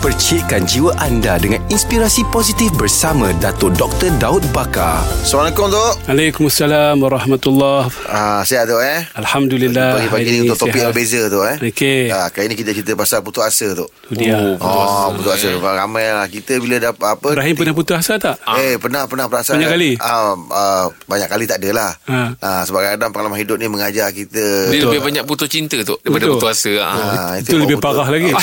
Percikkan jiwa anda dengan inspirasi positif bersama Dato' Dr. Daud Bakar. Assalamualaikum Tok Waalaikumsalam warahmatullahi ah, Sihat Tok eh Alhamdulillah Pagi-pagi ni hari untuk topik sihat. yang berbeza Tok eh Okey. ah, Kali ni kita cerita pasal putus asa Tok Itu dia Oh, putus asa Ramai lah Kita bila dapat apa Ibrahim pernah putus asa tak? Eh pernah pernah perasaan Banyak kali? ah, ah, Banyak kali tak adalah Ha. ah, Sebab kadang pengalaman hidup ni Mengajar kita Dia lebih banyak putus cinta tu Daripada Betul. putus asa ha. Ah, Itu lebih betul. parah lagi.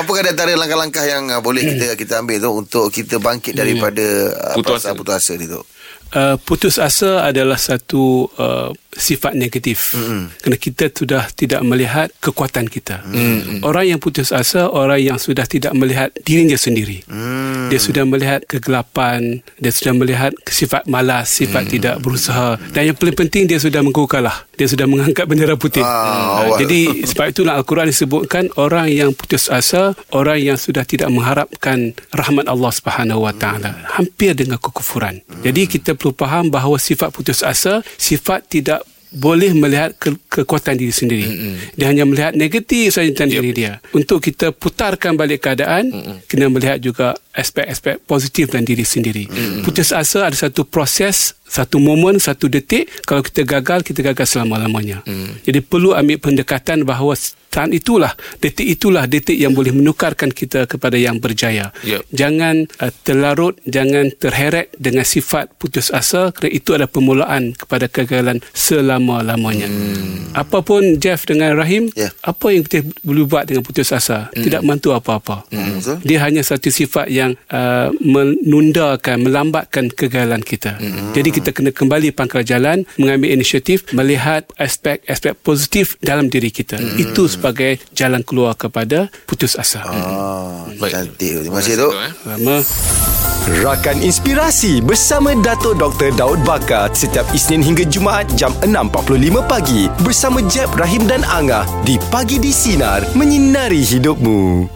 Apakah di antara langkah-langkah yang ah, boleh kita kita ambil tu untuk kita bangkit daripada ah, Putus perasaan asa. putus asa ni tu? Uh, putus asa adalah satu uh, sifat negatif mm-hmm. kerana kita sudah tidak melihat kekuatan kita. Mm-hmm. Orang yang putus asa orang yang sudah tidak melihat dirinya sendiri. Mm. Dia sudah melihat kegelapan, dia sudah melihat sifat malas, sifat mm. tidak berusaha dan yang paling penting dia sudah mengaku kalah. Dia sudah mengangkat bendera putih. Ah, Uh, jadi sebab itulah Al-Quran disebutkan orang yang putus asa, orang yang sudah tidak mengharapkan rahmat Allah Subhanahu Wa Taala, hampir dengan kekufuran. Jadi kita perlu faham bahawa sifat putus asa sifat tidak boleh melihat ke- kekuatan diri sendiri. Mm-hmm. Dia hanya melihat negatif saja tentang yep. diri dia. Untuk kita putarkan balik keadaan, mm-hmm. kena melihat juga aspek-aspek positif dalam diri sendiri. Mm-hmm. Putus asa ada satu proses, satu momen, satu detik. Kalau kita gagal, kita gagal selama-lamanya. Mm. Jadi perlu ambil pendekatan bahawa saat itulah, detik itulah detik yang boleh menukarkan kita kepada yang berjaya. Yep. Jangan uh, terlarut, jangan terheret dengan sifat putus asa kerana itu adalah permulaan kepada kegagalan selama-lamanya. Hmm. Apapun Jeff dengan Rahim, Ya. apa yang kita boleh buat dengan putus asa? Hmm. Tidak bantu apa-apa. Hmm. Dia hanya satu sifat yang uh, menundakan, melambatkan kegagalan kita. Hmm. Jadi kita kena kembali pangkal jalan, mengambil inisiatif, melihat aspek-aspek positif dalam diri kita. Hmm. Itu sebagai jalan keluar kepada putus asa. Hmm. Ah, Baik. cantik. Terima kasih Tok. eh. Sama. Rakan Inspirasi bersama Dato' Dr. Daud Bakar setiap Isnin hingga Jumaat jam 6.45 pagi bersama Jeb, Rahim dan Angah di Pagi di Sinar menyinari hidupmu.